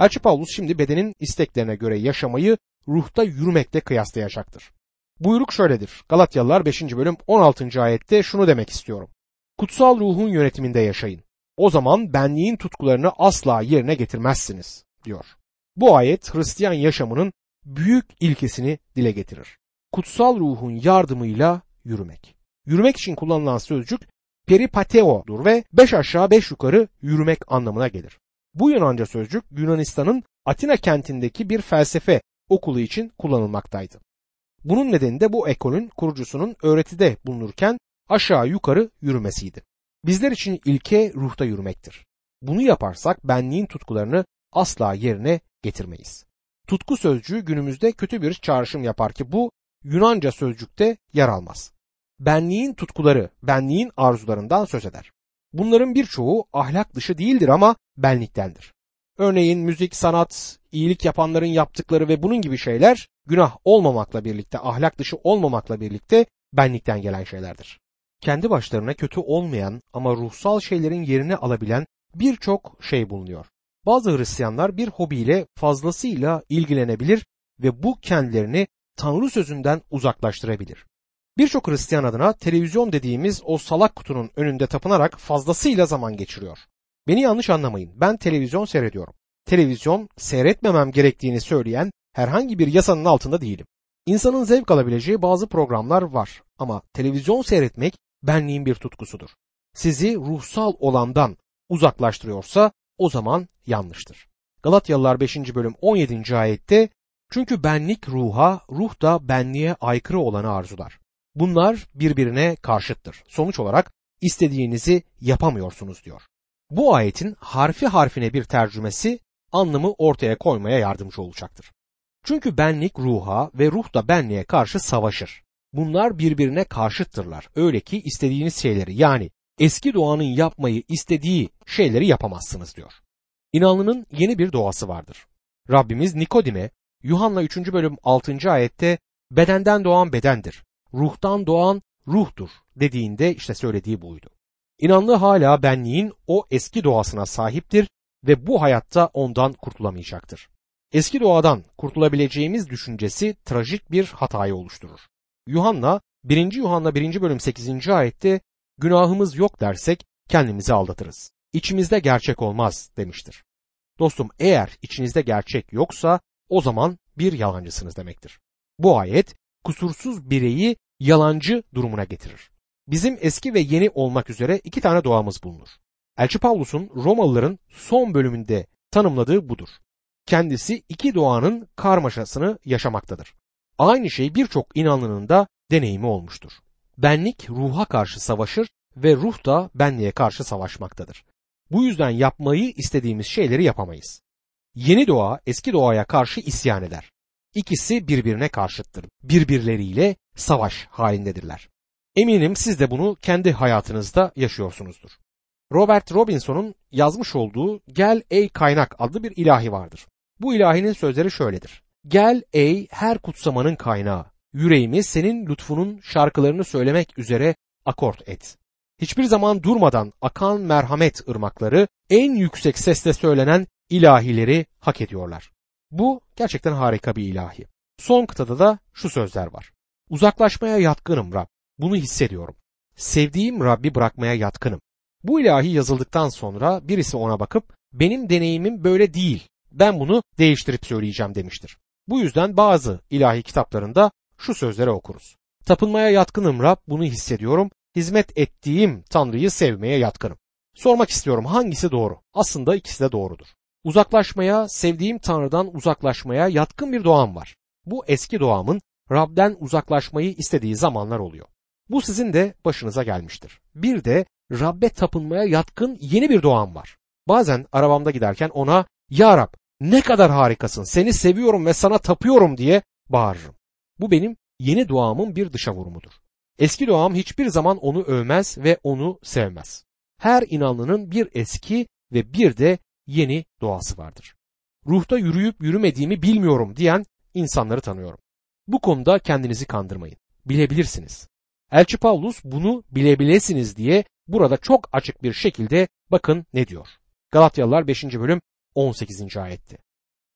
Elçi Paulus şimdi bedenin isteklerine göre yaşamayı ruhta yürümekle kıyaslayacaktır. Buyruk şöyledir. Galatyalılar 5. bölüm 16. ayette şunu demek istiyorum. Kutsal ruhun yönetiminde yaşayın. O zaman benliğin tutkularını asla yerine getirmezsiniz diyor. Bu ayet Hristiyan yaşamının büyük ilkesini dile getirir. Kutsal ruhun yardımıyla yürümek. Yürümek için kullanılan sözcük peripateo'dur ve beş aşağı beş yukarı yürümek anlamına gelir. Bu Yunanca sözcük Yunanistan'ın Atina kentindeki bir felsefe okulu için kullanılmaktaydı. Bunun nedeni de bu ekolün kurucusunun öğretide bulunurken aşağı yukarı yürümesiydi. Bizler için ilke ruhta yürümektir. Bunu yaparsak benliğin tutkularını asla yerine getirmeyiz. Tutku sözcüğü günümüzde kötü bir çağrışım yapar ki bu Yunanca sözcükte yer almaz. Benliğin tutkuları, benliğin arzularından söz eder. Bunların birçoğu ahlak dışı değildir ama benliktendir. Örneğin müzik, sanat, iyilik yapanların yaptıkları ve bunun gibi şeyler günah olmamakla birlikte, ahlak dışı olmamakla birlikte benlikten gelen şeylerdir. Kendi başlarına kötü olmayan ama ruhsal şeylerin yerini alabilen birçok şey bulunuyor. Bazı Hristiyanlar bir hobiyle fazlasıyla ilgilenebilir ve bu kendilerini Tanrı sözünden uzaklaştırabilir. Birçok Hristiyan adına televizyon dediğimiz o salak kutunun önünde tapınarak fazlasıyla zaman geçiriyor. Beni yanlış anlamayın. Ben televizyon seyrediyorum. Televizyon seyretmemem gerektiğini söyleyen herhangi bir yasanın altında değilim. İnsanın zevk alabileceği bazı programlar var ama televizyon seyretmek benliğin bir tutkusudur. Sizi ruhsal olandan uzaklaştırıyorsa o zaman yanlıştır. Galatyalılar 5. bölüm 17. ayette çünkü benlik ruha, ruh da benliğe aykırı olanı arzular. Bunlar birbirine karşıttır. Sonuç olarak istediğinizi yapamıyorsunuz diyor. Bu ayetin harfi harfine bir tercümesi anlamı ortaya koymaya yardımcı olacaktır. Çünkü benlik ruha ve ruh da benliğe karşı savaşır. Bunlar birbirine karşıttırlar. Öyle ki istediğiniz şeyleri yani eski doğanın yapmayı istediği şeyleri yapamazsınız diyor. İnanlının yeni bir doğası vardır. Rabbimiz Nikodim'e Yuhanna 3. bölüm 6. ayette bedenden doğan bedendir, ruhtan doğan ruhtur dediğinde işte söylediği buydu. İnanlı hala benliğin o eski doğasına sahiptir ve bu hayatta ondan kurtulamayacaktır. Eski doğadan kurtulabileceğimiz düşüncesi trajik bir hatayı oluşturur. Yuhanna 1. Yuhanna 1. bölüm 8. ayette günahımız yok dersek kendimizi aldatırız. İçimizde gerçek olmaz demiştir. Dostum eğer içinizde gerçek yoksa o zaman bir yalancısınız demektir. Bu ayet kusursuz bireyi yalancı durumuna getirir. Bizim eski ve yeni olmak üzere iki tane doğamız bulunur. Elçi Pavlus'un Romalıların son bölümünde tanımladığı budur. Kendisi iki doğanın karmaşasını yaşamaktadır. Aynı şey birçok inanlının da deneyimi olmuştur. Benlik ruha karşı savaşır ve ruh da benliğe karşı savaşmaktadır. Bu yüzden yapmayı istediğimiz şeyleri yapamayız. Yeni doğa eski doğaya karşı isyan eder. İkisi birbirine karşıttır. Birbirleriyle savaş halindedirler. Eminim siz de bunu kendi hayatınızda yaşıyorsunuzdur. Robert Robinson'un yazmış olduğu Gel Ey Kaynak adlı bir ilahi vardır. Bu ilahinin sözleri şöyledir. Gel ey her kutsamanın kaynağı, yüreğimi senin lütfunun şarkılarını söylemek üzere akort et. Hiçbir zaman durmadan akan merhamet ırmakları en yüksek sesle söylenen ilahileri hak ediyorlar. Bu gerçekten harika bir ilahi. Son kıtada da şu sözler var. Uzaklaşmaya yatkınım Rab. Bunu hissediyorum. Sevdiğim Rabbi bırakmaya yatkınım. Bu ilahi yazıldıktan sonra birisi ona bakıp benim deneyimim böyle değil. Ben bunu değiştirip söyleyeceğim demiştir. Bu yüzden bazı ilahi kitaplarında şu sözleri okuruz. Tapınmaya yatkınım Rab bunu hissediyorum. Hizmet ettiğim Tanrı'yı sevmeye yatkınım. Sormak istiyorum hangisi doğru? Aslında ikisi de doğrudur. Uzaklaşmaya, sevdiğim Tanrı'dan uzaklaşmaya yatkın bir doğam var. Bu eski doğamın Rab'den uzaklaşmayı istediği zamanlar oluyor. Bu sizin de başınıza gelmiştir. Bir de Rab'be tapınmaya yatkın yeni bir doğam var. Bazen arabamda giderken ona Ya Rab ne kadar harikasın seni seviyorum ve sana tapıyorum diye bağırırım. Bu benim yeni doğamın bir dışa vurumudur. Eski doğam hiçbir zaman onu övmez ve onu sevmez. Her inanlının bir eski ve bir de yeni doğası vardır. Ruhta yürüyüp yürümediğimi bilmiyorum diyen insanları tanıyorum. Bu konuda kendinizi kandırmayın. Bilebilirsiniz. Elçi Pavlus bunu bilebilesiniz diye burada çok açık bir şekilde bakın ne diyor. Galatyalılar 5. bölüm 18. ayetti.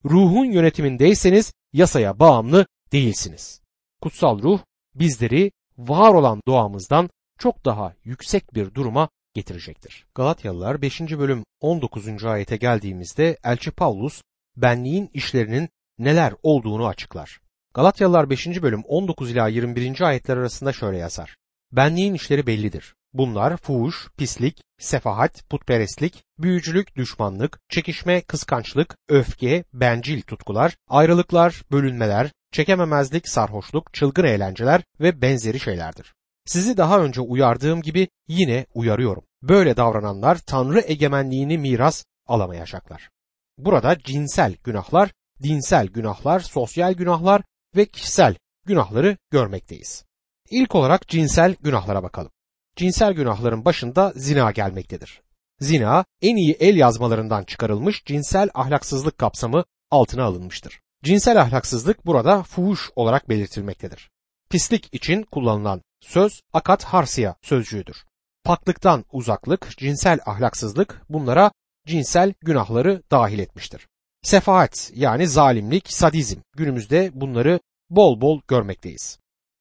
ruhun yönetimindeyseniz yasaya bağımlı değilsiniz. Kutsal ruh bizleri var olan doğamızdan çok daha yüksek bir duruma getirecektir. Galatyalılar 5. bölüm 19. ayete geldiğimizde Elçi Paulus benliğin işlerinin neler olduğunu açıklar. Galatyalılar 5. bölüm 19 ila 21. ayetler arasında şöyle yazar. Benliğin işleri bellidir. Bunlar fuhuş, pislik, sefahat, putperestlik, büyücülük, düşmanlık, çekişme, kıskançlık, öfke, bencil tutkular, ayrılıklar, bölünmeler, çekememezlik, sarhoşluk, çılgın eğlenceler ve benzeri şeylerdir. Sizi daha önce uyardığım gibi yine uyarıyorum. Böyle davrananlar Tanrı egemenliğini miras alamayacaklar. Burada cinsel günahlar, dinsel günahlar, sosyal günahlar ve kişisel günahları görmekteyiz. İlk olarak cinsel günahlara bakalım. Cinsel günahların başında zina gelmektedir. Zina en iyi el yazmalarından çıkarılmış cinsel ahlaksızlık kapsamı altına alınmıştır. Cinsel ahlaksızlık burada fuhuş olarak belirtilmektedir. Pislik için kullanılan söz akat harsiya sözcüğüdür. Paklıktan uzaklık, cinsel ahlaksızlık bunlara cinsel günahları dahil etmiştir. Sefahat yani zalimlik, sadizm günümüzde bunları bol bol görmekteyiz.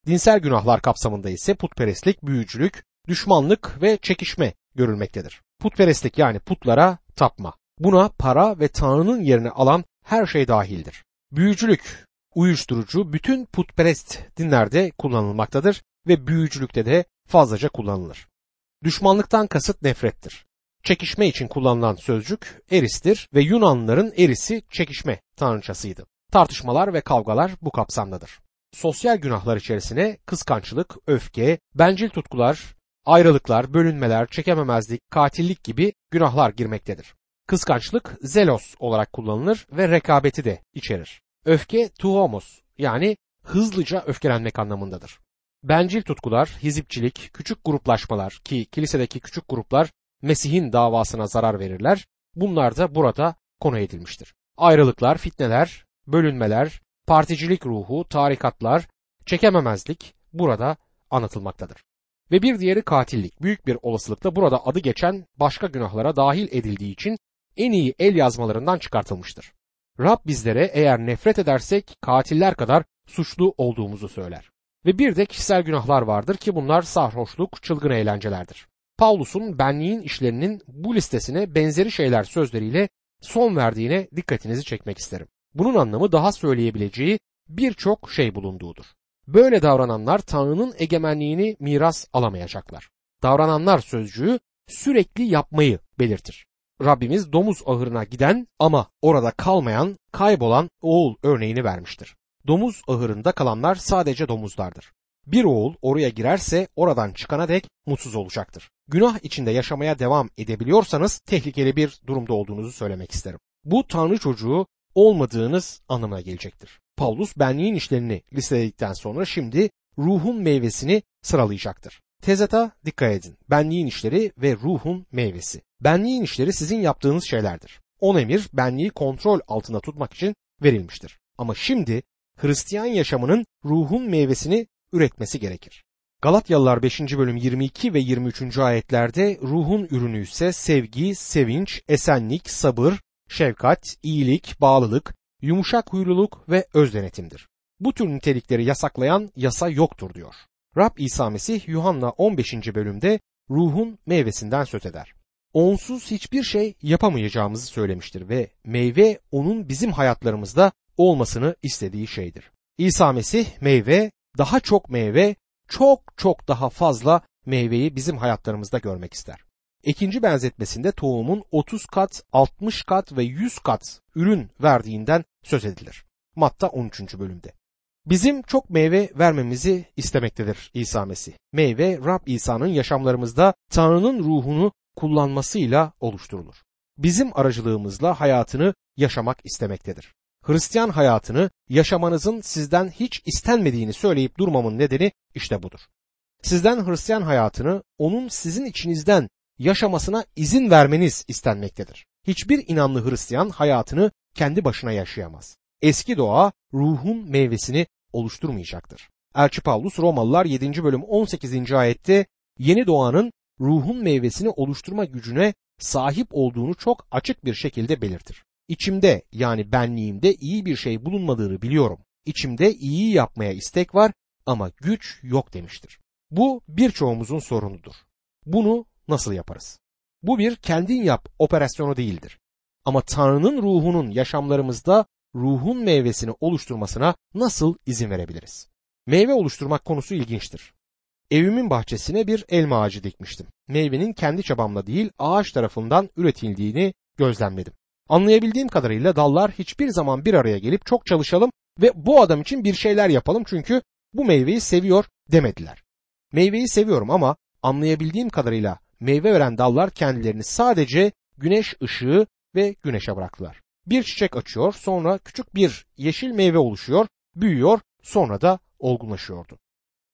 Dinsel günahlar kapsamında ise putperestlik, büyücülük, düşmanlık ve çekişme görülmektedir. Putperestlik yani putlara tapma. Buna para ve Tanrı'nın yerini alan her şey dahildir. Büyücülük, uyuşturucu bütün putperest dinlerde kullanılmaktadır ve büyücülükte de fazlaca kullanılır. Düşmanlıktan kasıt nefrettir. Çekişme için kullanılan sözcük eristir ve Yunanlıların erisi çekişme tanrıçasıydı. Tartışmalar ve kavgalar bu kapsamdadır. Sosyal günahlar içerisine kıskançlık, öfke, bencil tutkular, ayrılıklar, bölünmeler, çekememezlik, katillik gibi günahlar girmektedir. Kıskançlık zelos olarak kullanılır ve rekabeti de içerir. Öfke tuomos yani hızlıca öfkelenmek anlamındadır. Bencil tutkular, hizipçilik, küçük gruplaşmalar ki kilisedeki küçük gruplar Mesih'in davasına zarar verirler. Bunlar da burada konu edilmiştir. Ayrılıklar, fitneler, bölünmeler, particilik ruhu, tarikatlar, çekememezlik burada anlatılmaktadır. Ve bir diğeri katillik. Büyük bir olasılıkla burada adı geçen başka günahlara dahil edildiği için en iyi el yazmalarından çıkartılmıştır. Rab bizlere eğer nefret edersek katiller kadar suçlu olduğumuzu söyler. Ve bir de kişisel günahlar vardır ki bunlar sarhoşluk, çılgın eğlencelerdir. Paulus'un benliğin işlerinin bu listesine benzeri şeyler sözleriyle son verdiğine dikkatinizi çekmek isterim. Bunun anlamı daha söyleyebileceği birçok şey bulunduğudur. Böyle davrananlar Tanrı'nın egemenliğini miras alamayacaklar. Davrananlar sözcüğü sürekli yapmayı belirtir. Rabbimiz domuz ahırına giden ama orada kalmayan, kaybolan oğul örneğini vermiştir. Domuz ahırında kalanlar sadece domuzlardır. Bir oğul oraya girerse oradan çıkana dek mutsuz olacaktır. Günah içinde yaşamaya devam edebiliyorsanız tehlikeli bir durumda olduğunuzu söylemek isterim. Bu Tanrı çocuğu olmadığınız anlamına gelecektir. Paulus benliğin işlerini listeledikten sonra şimdi ruhun meyvesini sıralayacaktır. Tezata dikkat edin. Benliğin işleri ve ruhun meyvesi. Benliğin işleri sizin yaptığınız şeylerdir. On emir benliği kontrol altında tutmak için verilmiştir. Ama şimdi Hristiyan yaşamının ruhun meyvesini üretmesi gerekir. Galatyalılar 5. bölüm 22 ve 23. ayetlerde ruhun ürünü ise sevgi, sevinç, esenlik, sabır, şefkat, iyilik, bağlılık, yumuşak huyluluk ve öz denetimdir. Bu tür nitelikleri yasaklayan yasa yoktur diyor. Rab İsa Mesih Yuhanna 15. bölümde ruhun meyvesinden söz eder. Onsuz hiçbir şey yapamayacağımızı söylemiştir ve meyve onun bizim hayatlarımızda olmasını istediği şeydir. İsa Mesih meyve, daha çok meyve, çok çok daha fazla meyveyi bizim hayatlarımızda görmek ister. İkinci benzetmesinde tohumun 30 kat, 60 kat ve 100 kat ürün verdiğinden söz edilir. Matta 13. bölümde. Bizim çok meyve vermemizi istemektedir İsa Mesih. Meyve Rab İsa'nın yaşamlarımızda Tanrı'nın ruhunu kullanmasıyla oluşturulur. Bizim aracılığımızla hayatını yaşamak istemektedir. Hristiyan hayatını yaşamanızın sizden hiç istenmediğini söyleyip durmamın nedeni işte budur. Sizden Hristiyan hayatını onun sizin içinizden yaşamasına izin vermeniz istenmektedir. Hiçbir inanlı Hristiyan hayatını kendi başına yaşayamaz. Eski doğa ruhun meyvesini oluşturmayacaktır. Elçi Paulus Romalılar 7. bölüm 18. ayette yeni doğanın ruhun meyvesini oluşturma gücüne sahip olduğunu çok açık bir şekilde belirtir. İçimde yani benliğimde iyi bir şey bulunmadığını biliyorum. İçimde iyi yapmaya istek var ama güç yok demiştir. Bu birçoğumuzun sorunudur. Bunu nasıl yaparız? Bu bir kendin yap operasyonu değildir. Ama Tanrı'nın ruhunun yaşamlarımızda ruhun meyvesini oluşturmasına nasıl izin verebiliriz? Meyve oluşturmak konusu ilginçtir. Evimin bahçesine bir elma ağacı dikmiştim. Meyvenin kendi çabamla değil ağaç tarafından üretildiğini gözlemledim. Anlayabildiğim kadarıyla dallar hiçbir zaman bir araya gelip çok çalışalım ve bu adam için bir şeyler yapalım çünkü bu meyveyi seviyor demediler. Meyveyi seviyorum ama anlayabildiğim kadarıyla meyve veren dallar kendilerini sadece güneş ışığı ve güneşe bıraktılar. Bir çiçek açıyor, sonra küçük bir yeşil meyve oluşuyor, büyüyor, sonra da olgunlaşıyordu.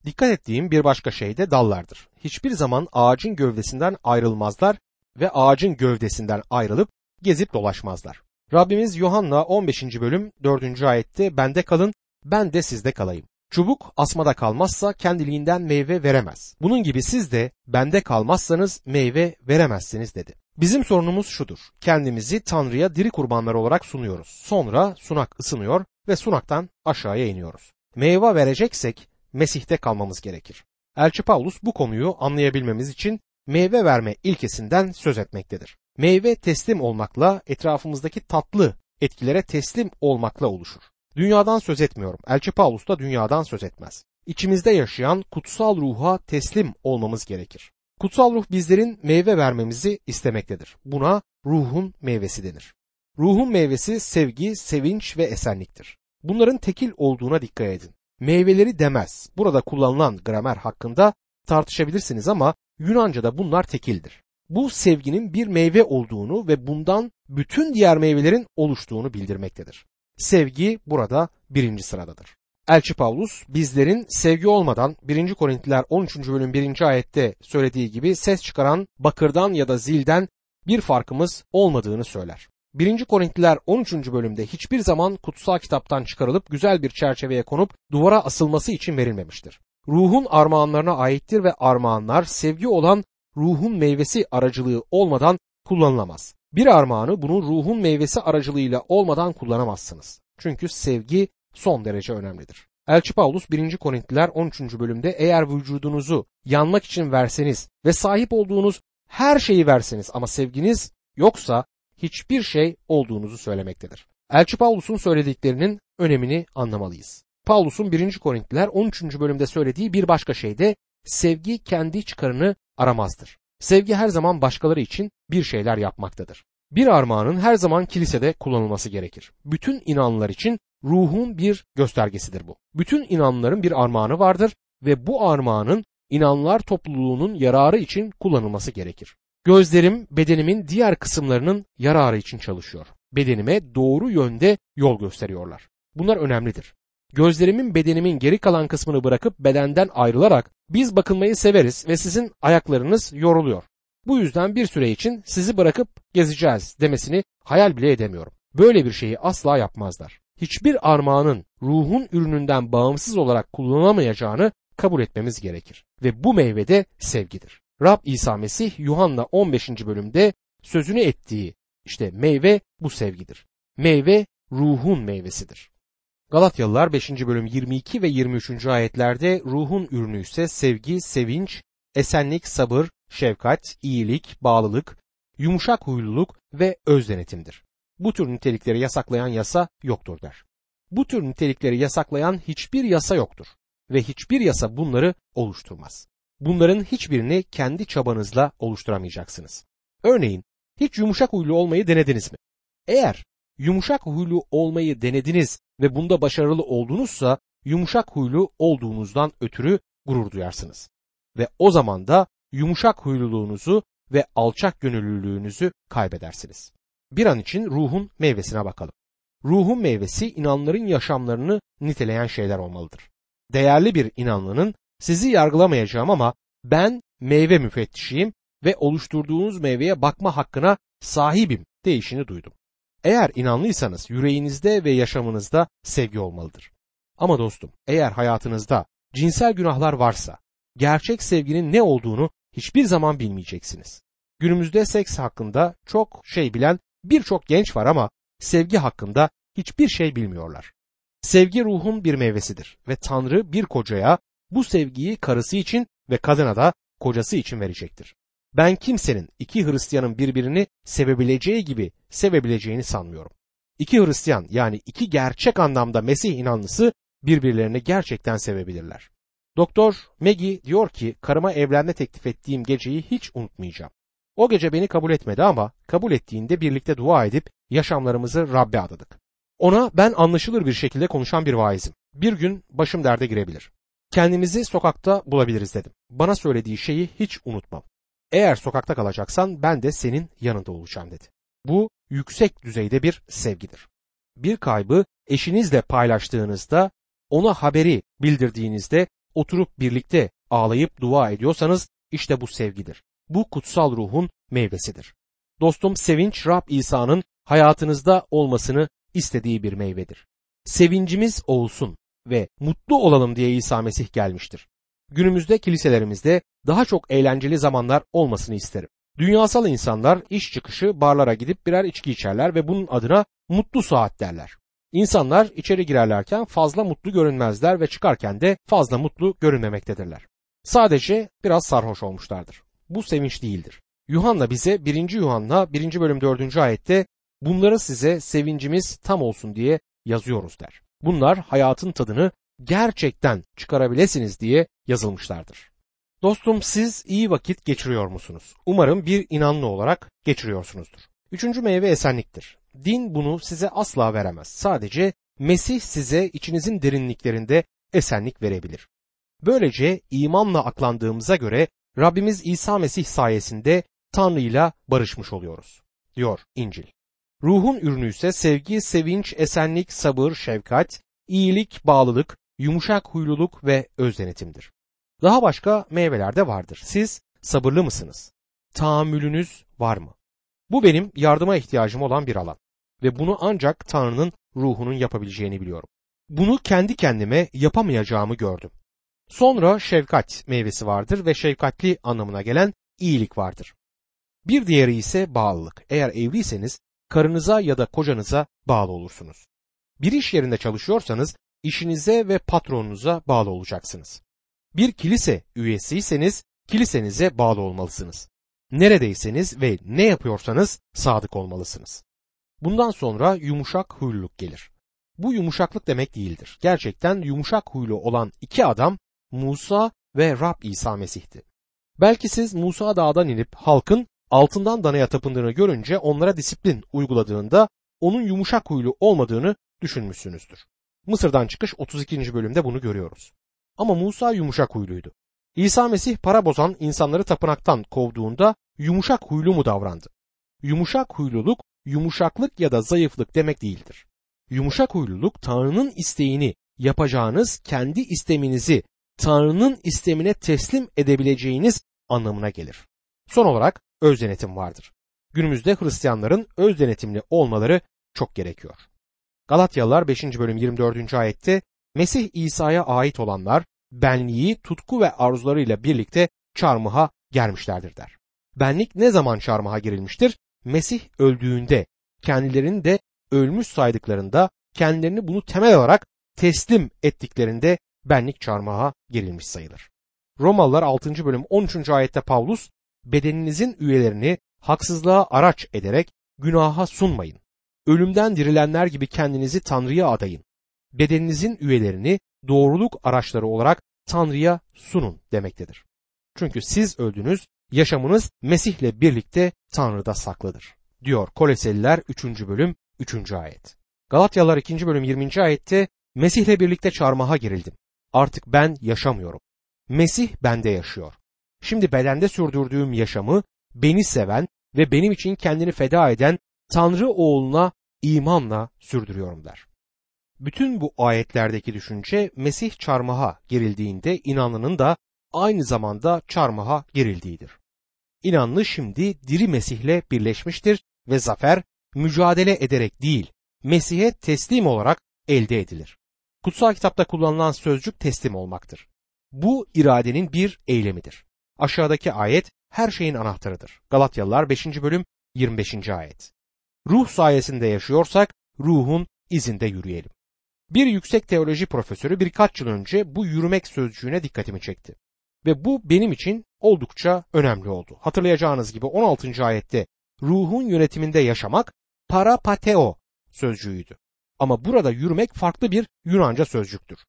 Dikkat ettiğim bir başka şey de dallardır. Hiçbir zaman ağacın gövdesinden ayrılmazlar ve ağacın gövdesinden ayrılıp gezip dolaşmazlar. Rabbimiz Yuhanna 15. bölüm 4. ayette bende kalın ben de sizde kalayım. Çubuk asmada kalmazsa kendiliğinden meyve veremez. Bunun gibi siz de bende kalmazsanız meyve veremezsiniz dedi. Bizim sorunumuz şudur. Kendimizi Tanrı'ya diri kurbanlar olarak sunuyoruz. Sonra sunak ısınıyor ve sunaktan aşağıya iniyoruz. Meyve vereceksek Mesih'te kalmamız gerekir. Elçi Paulus bu konuyu anlayabilmemiz için meyve verme ilkesinden söz etmektedir. Meyve teslim olmakla etrafımızdaki tatlı etkilere teslim olmakla oluşur. Dünyadan söz etmiyorum. Elçi Paulus da dünyadan söz etmez. İçimizde yaşayan kutsal ruha teslim olmamız gerekir. Kutsal ruh bizlerin meyve vermemizi istemektedir. Buna ruhun meyvesi denir. Ruhun meyvesi sevgi, sevinç ve esenliktir. Bunların tekil olduğuna dikkat edin. Meyveleri demez. Burada kullanılan gramer hakkında tartışabilirsiniz ama Yunanca'da bunlar tekildir. Bu sevginin bir meyve olduğunu ve bundan bütün diğer meyvelerin oluştuğunu bildirmektedir. Sevgi burada birinci sıradadır. Elçi Pavlus bizlerin sevgi olmadan 1. Korintiler 13. bölüm 1. ayette söylediği gibi ses çıkaran bakırdan ya da zilden bir farkımız olmadığını söyler. 1. Korintiler 13. bölümde hiçbir zaman kutsal kitaptan çıkarılıp güzel bir çerçeveye konup duvara asılması için verilmemiştir. Ruhun armağanlarına aittir ve armağanlar sevgi olan ruhun meyvesi aracılığı olmadan kullanılamaz. Bir armağanı bunu ruhun meyvesi aracılığıyla olmadan kullanamazsınız. Çünkü sevgi son derece önemlidir. Elçi Paulus 1. Korintliler 13. bölümde eğer vücudunuzu yanmak için verseniz ve sahip olduğunuz her şeyi verseniz ama sevginiz yoksa hiçbir şey olduğunuzu söylemektedir. Elçi Paulus'un söylediklerinin önemini anlamalıyız. Paulus'un 1. Korintliler 13. bölümde söylediği bir başka şey de sevgi kendi çıkarını aramazdır. Sevgi her zaman başkaları için bir şeyler yapmaktadır. Bir armağanın her zaman kilisede kullanılması gerekir. Bütün inanlılar için ruhun bir göstergesidir bu. Bütün inanlıların bir armağanı vardır ve bu armağanın inanlar topluluğunun yararı için kullanılması gerekir. Gözlerim bedenimin diğer kısımlarının yararı için çalışıyor. Bedenime doğru yönde yol gösteriyorlar. Bunlar önemlidir. Gözlerimin bedenimin geri kalan kısmını bırakıp bedenden ayrılarak biz bakılmayı severiz ve sizin ayaklarınız yoruluyor. Bu yüzden bir süre için sizi bırakıp gezeceğiz demesini hayal bile edemiyorum. Böyle bir şeyi asla yapmazlar. Hiçbir armağanın ruhun ürününden bağımsız olarak kullanılamayacağını kabul etmemiz gerekir. Ve bu meyve de sevgidir. Rab İsa Mesih Yuhanna 15. bölümde sözünü ettiği işte meyve bu sevgidir. Meyve ruhun meyvesidir. Galatyalılar 5. bölüm 22 ve 23. ayetlerde ruhun ürünü ise sevgi, sevinç, esenlik, sabır, şefkat, iyilik, bağlılık, yumuşak huyluluk ve öz denetimdir. Bu tür nitelikleri yasaklayan yasa yoktur der. Bu tür nitelikleri yasaklayan hiçbir yasa yoktur ve hiçbir yasa bunları oluşturmaz. Bunların hiçbirini kendi çabanızla oluşturamayacaksınız. Örneğin hiç yumuşak huylu olmayı denediniz mi? Eğer yumuşak huylu olmayı denediniz ve bunda başarılı oldunuzsa yumuşak huylu olduğunuzdan ötürü gurur duyarsınız. Ve o zaman da yumuşak huyluluğunuzu ve alçak gönüllülüğünüzü kaybedersiniz. Bir an için ruhun meyvesine bakalım. Ruhun meyvesi inanların yaşamlarını niteleyen şeyler olmalıdır. Değerli bir inanlının sizi yargılamayacağım ama ben meyve müfettişiyim ve oluşturduğunuz meyveye bakma hakkına sahibim değişini duydum. Eğer inanlıysanız yüreğinizde ve yaşamınızda sevgi olmalıdır. Ama dostum eğer hayatınızda cinsel günahlar varsa gerçek sevginin ne olduğunu hiçbir zaman bilmeyeceksiniz. Günümüzde seks hakkında çok şey bilen birçok genç var ama sevgi hakkında hiçbir şey bilmiyorlar. Sevgi ruhun bir meyvesidir ve Tanrı bir kocaya bu sevgiyi karısı için ve kadına da kocası için verecektir. Ben kimsenin iki Hristiyanın birbirini sevebileceği gibi sevebileceğini sanmıyorum. İki Hristiyan yani iki gerçek anlamda Mesih inanlısı birbirlerini gerçekten sevebilirler. Doktor Maggie diyor ki karıma evlenme teklif ettiğim geceyi hiç unutmayacağım. O gece beni kabul etmedi ama kabul ettiğinde birlikte dua edip yaşamlarımızı Rabbe adadık. Ona ben anlaşılır bir şekilde konuşan bir vaizim. Bir gün başım derde girebilir. Kendimizi sokakta bulabiliriz dedim. Bana söylediği şeyi hiç unutmam. Eğer sokakta kalacaksan ben de senin yanında olacağım dedi. Bu yüksek düzeyde bir sevgidir. Bir kaybı eşinizle paylaştığınızda, ona haberi bildirdiğinizde oturup birlikte ağlayıp dua ediyorsanız işte bu sevgidir. Bu kutsal ruhun meyvesidir. Dostum sevinç Rab İsa'nın hayatınızda olmasını istediği bir meyvedir. Sevincimiz olsun ve mutlu olalım diye İsa Mesih gelmiştir. Günümüzde kiliselerimizde daha çok eğlenceli zamanlar olmasını isterim. Dünyasal insanlar iş çıkışı barlara gidip birer içki içerler ve bunun adına mutlu saat derler. İnsanlar içeri girerlerken fazla mutlu görünmezler ve çıkarken de fazla mutlu görünmemektedirler. Sadece biraz sarhoş olmuşlardır. Bu sevinç değildir. Yuhanna bize 1. Yuhanna 1. bölüm 4. ayette bunları size sevincimiz tam olsun diye yazıyoruz der. Bunlar hayatın tadını gerçekten çıkarabilesiniz diye yazılmışlardır. Dostum siz iyi vakit geçiriyor musunuz? Umarım bir inanlı olarak geçiriyorsunuzdur. Üçüncü meyve esenliktir. Din bunu size asla veremez. Sadece Mesih size içinizin derinliklerinde esenlik verebilir. Böylece imanla aklandığımıza göre Rabbimiz İsa Mesih sayesinde Tanrı ile barışmış oluyoruz, diyor İncil. Ruhun ürünü ise sevgi, sevinç, esenlik, sabır, şefkat, iyilik, bağlılık, yumuşak huyluluk ve öz denetimdir. Daha başka meyveler de vardır. Siz sabırlı mısınız? Tahammülünüz var mı? Bu benim yardıma ihtiyacım olan bir alan ve bunu ancak Tanrı'nın ruhunun yapabileceğini biliyorum. Bunu kendi kendime yapamayacağımı gördüm. Sonra şefkat meyvesi vardır ve şefkatli anlamına gelen iyilik vardır. Bir diğeri ise bağlılık. Eğer evliyseniz karınıza ya da kocanıza bağlı olursunuz. Bir iş yerinde çalışıyorsanız işinize ve patronunuza bağlı olacaksınız. Bir kilise üyesiyseniz kilisenize bağlı olmalısınız. Neredeyseniz ve ne yapıyorsanız sadık olmalısınız. Bundan sonra yumuşak huyluluk gelir. Bu yumuşaklık demek değildir. Gerçekten yumuşak huylu olan iki adam Musa ve Rab İsa Mesih'ti. Belki siz Musa dağdan inip halkın altından danaya tapındığını görünce onlara disiplin uyguladığında onun yumuşak huylu olmadığını düşünmüşsünüzdür. Mısır'dan çıkış 32. bölümde bunu görüyoruz. Ama Musa yumuşak huyluydu. İsa Mesih para bozan insanları tapınaktan kovduğunda yumuşak huylu mu davrandı? Yumuşak huyluluk yumuşaklık ya da zayıflık demek değildir. Yumuşak huyluluk Tanrı'nın isteğini yapacağınız kendi isteminizi Tanrı'nın istemine teslim edebileceğiniz anlamına gelir. Son olarak öz denetim vardır. Günümüzde Hristiyanların öz denetimli olmaları çok gerekiyor. Galatyalılar 5. bölüm 24. ayette Mesih İsa'ya ait olanlar benliği, tutku ve arzularıyla birlikte çarmıha germişlerdir der. Benlik ne zaman çarmıha girilmiştir? Mesih öldüğünde, kendilerini de ölmüş saydıklarında, kendilerini bunu temel olarak teslim ettiklerinde benlik çarmıha gerilmiş sayılır. Romalılar 6. bölüm 13. ayette Pavlus, bedeninizin üyelerini haksızlığa araç ederek günaha sunmayın. Ölümden dirilenler gibi kendinizi Tanrı'ya adayın. Bedeninizin üyelerini doğruluk araçları olarak Tanrı'ya sunun demektedir. Çünkü siz öldünüz, yaşamınız Mesih'le birlikte Tanrı'da saklıdır. Diyor Koleseliler 3. bölüm 3. ayet. Galatyalılar 2. bölüm 20. ayette Mesih'le birlikte çarmıha girildim. Artık ben yaşamıyorum. Mesih bende yaşıyor. Şimdi bedende sürdürdüğüm yaşamı beni seven ve benim için kendini feda eden Tanrı oğluna imanla sürdürüyorum der. Bütün bu ayetlerdeki düşünce Mesih çarmıha gerildiğinde inanlının da aynı zamanda çarmıha gerildiğidir. İnanlı şimdi diri Mesih'le birleşmiştir ve zafer mücadele ederek değil, Mesih'e teslim olarak elde edilir. Kutsal kitapta kullanılan sözcük teslim olmaktır. Bu iradenin bir eylemidir. Aşağıdaki ayet her şeyin anahtarıdır. Galatyalılar 5. bölüm 25. ayet. Ruh sayesinde yaşıyorsak ruhun izinde yürüyelim. Bir yüksek teoloji profesörü birkaç yıl önce bu yürümek sözcüğüne dikkatimi çekti. Ve bu benim için oldukça önemli oldu. Hatırlayacağınız gibi 16. ayette ruhun yönetiminde yaşamak parapateo sözcüğüydü. Ama burada yürümek farklı bir Yunanca sözcüktür.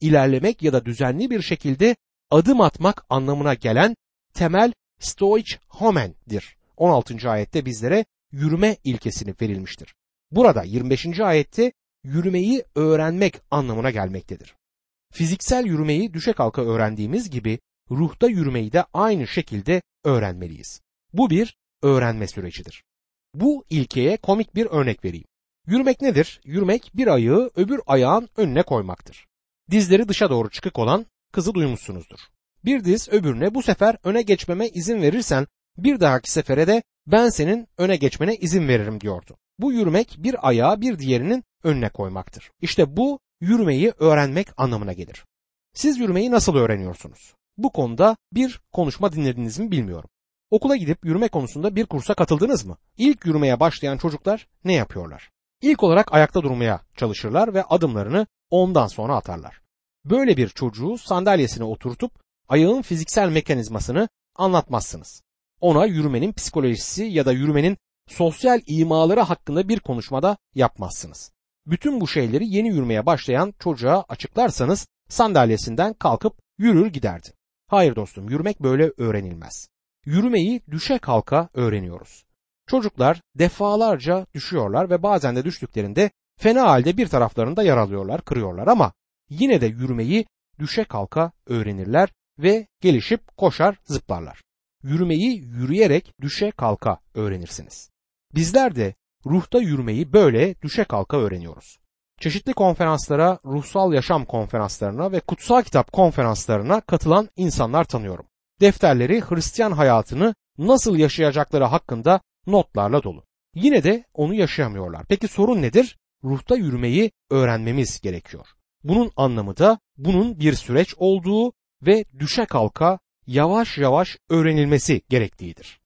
İlerlemek ya da düzenli bir şekilde adım atmak anlamına gelen temel stoich homen'dir. 16. ayette bizlere yürüme ilkesini verilmiştir. Burada 25. ayette yürümeyi öğrenmek anlamına gelmektedir. Fiziksel yürümeyi düşe kalka öğrendiğimiz gibi ruhta yürümeyi de aynı şekilde öğrenmeliyiz. Bu bir öğrenme sürecidir. Bu ilkeye komik bir örnek vereyim. Yürümek nedir? Yürümek bir ayağı öbür ayağın önüne koymaktır. Dizleri dışa doğru çıkık olan kızı duymuşsunuzdur. Bir diz öbürüne bu sefer öne geçmeme izin verirsen bir dahaki sefere de ben senin öne geçmene izin veririm diyordu. Bu yürümek bir ayağı bir diğerinin önüne koymaktır. İşte bu yürümeyi öğrenmek anlamına gelir. Siz yürümeyi nasıl öğreniyorsunuz? Bu konuda bir konuşma dinlediniz mi bilmiyorum. Okula gidip yürüme konusunda bir kursa katıldınız mı? İlk yürümeye başlayan çocuklar ne yapıyorlar? İlk olarak ayakta durmaya çalışırlar ve adımlarını ondan sonra atarlar. Böyle bir çocuğu sandalyesine oturtup ayağın fiziksel mekanizmasını anlatmazsınız. Ona yürümenin psikolojisi ya da yürümenin sosyal imaları hakkında bir konuşmada yapmazsınız. Bütün bu şeyleri yeni yürümeye başlayan çocuğa açıklarsanız sandalyesinden kalkıp yürür giderdi. Hayır dostum yürümek böyle öğrenilmez. Yürümeyi düşe kalka öğreniyoruz. Çocuklar defalarca düşüyorlar ve bazen de düştüklerinde fena halde bir taraflarında yaralıyorlar, kırıyorlar ama yine de yürümeyi düşe kalka öğrenirler ve gelişip koşar, zıplarlar. Yürümeyi yürüyerek düşe kalka öğrenirsiniz. Bizler de ruhta yürümeyi böyle düşe kalka öğreniyoruz. Çeşitli konferanslara, ruhsal yaşam konferanslarına ve kutsal kitap konferanslarına katılan insanlar tanıyorum. Defterleri Hristiyan hayatını nasıl yaşayacakları hakkında notlarla dolu. Yine de onu yaşayamıyorlar. Peki sorun nedir? Ruhta yürümeyi öğrenmemiz gerekiyor. Bunun anlamı da bunun bir süreç olduğu ve düşe kalka yavaş yavaş öğrenilmesi gerektiğidir.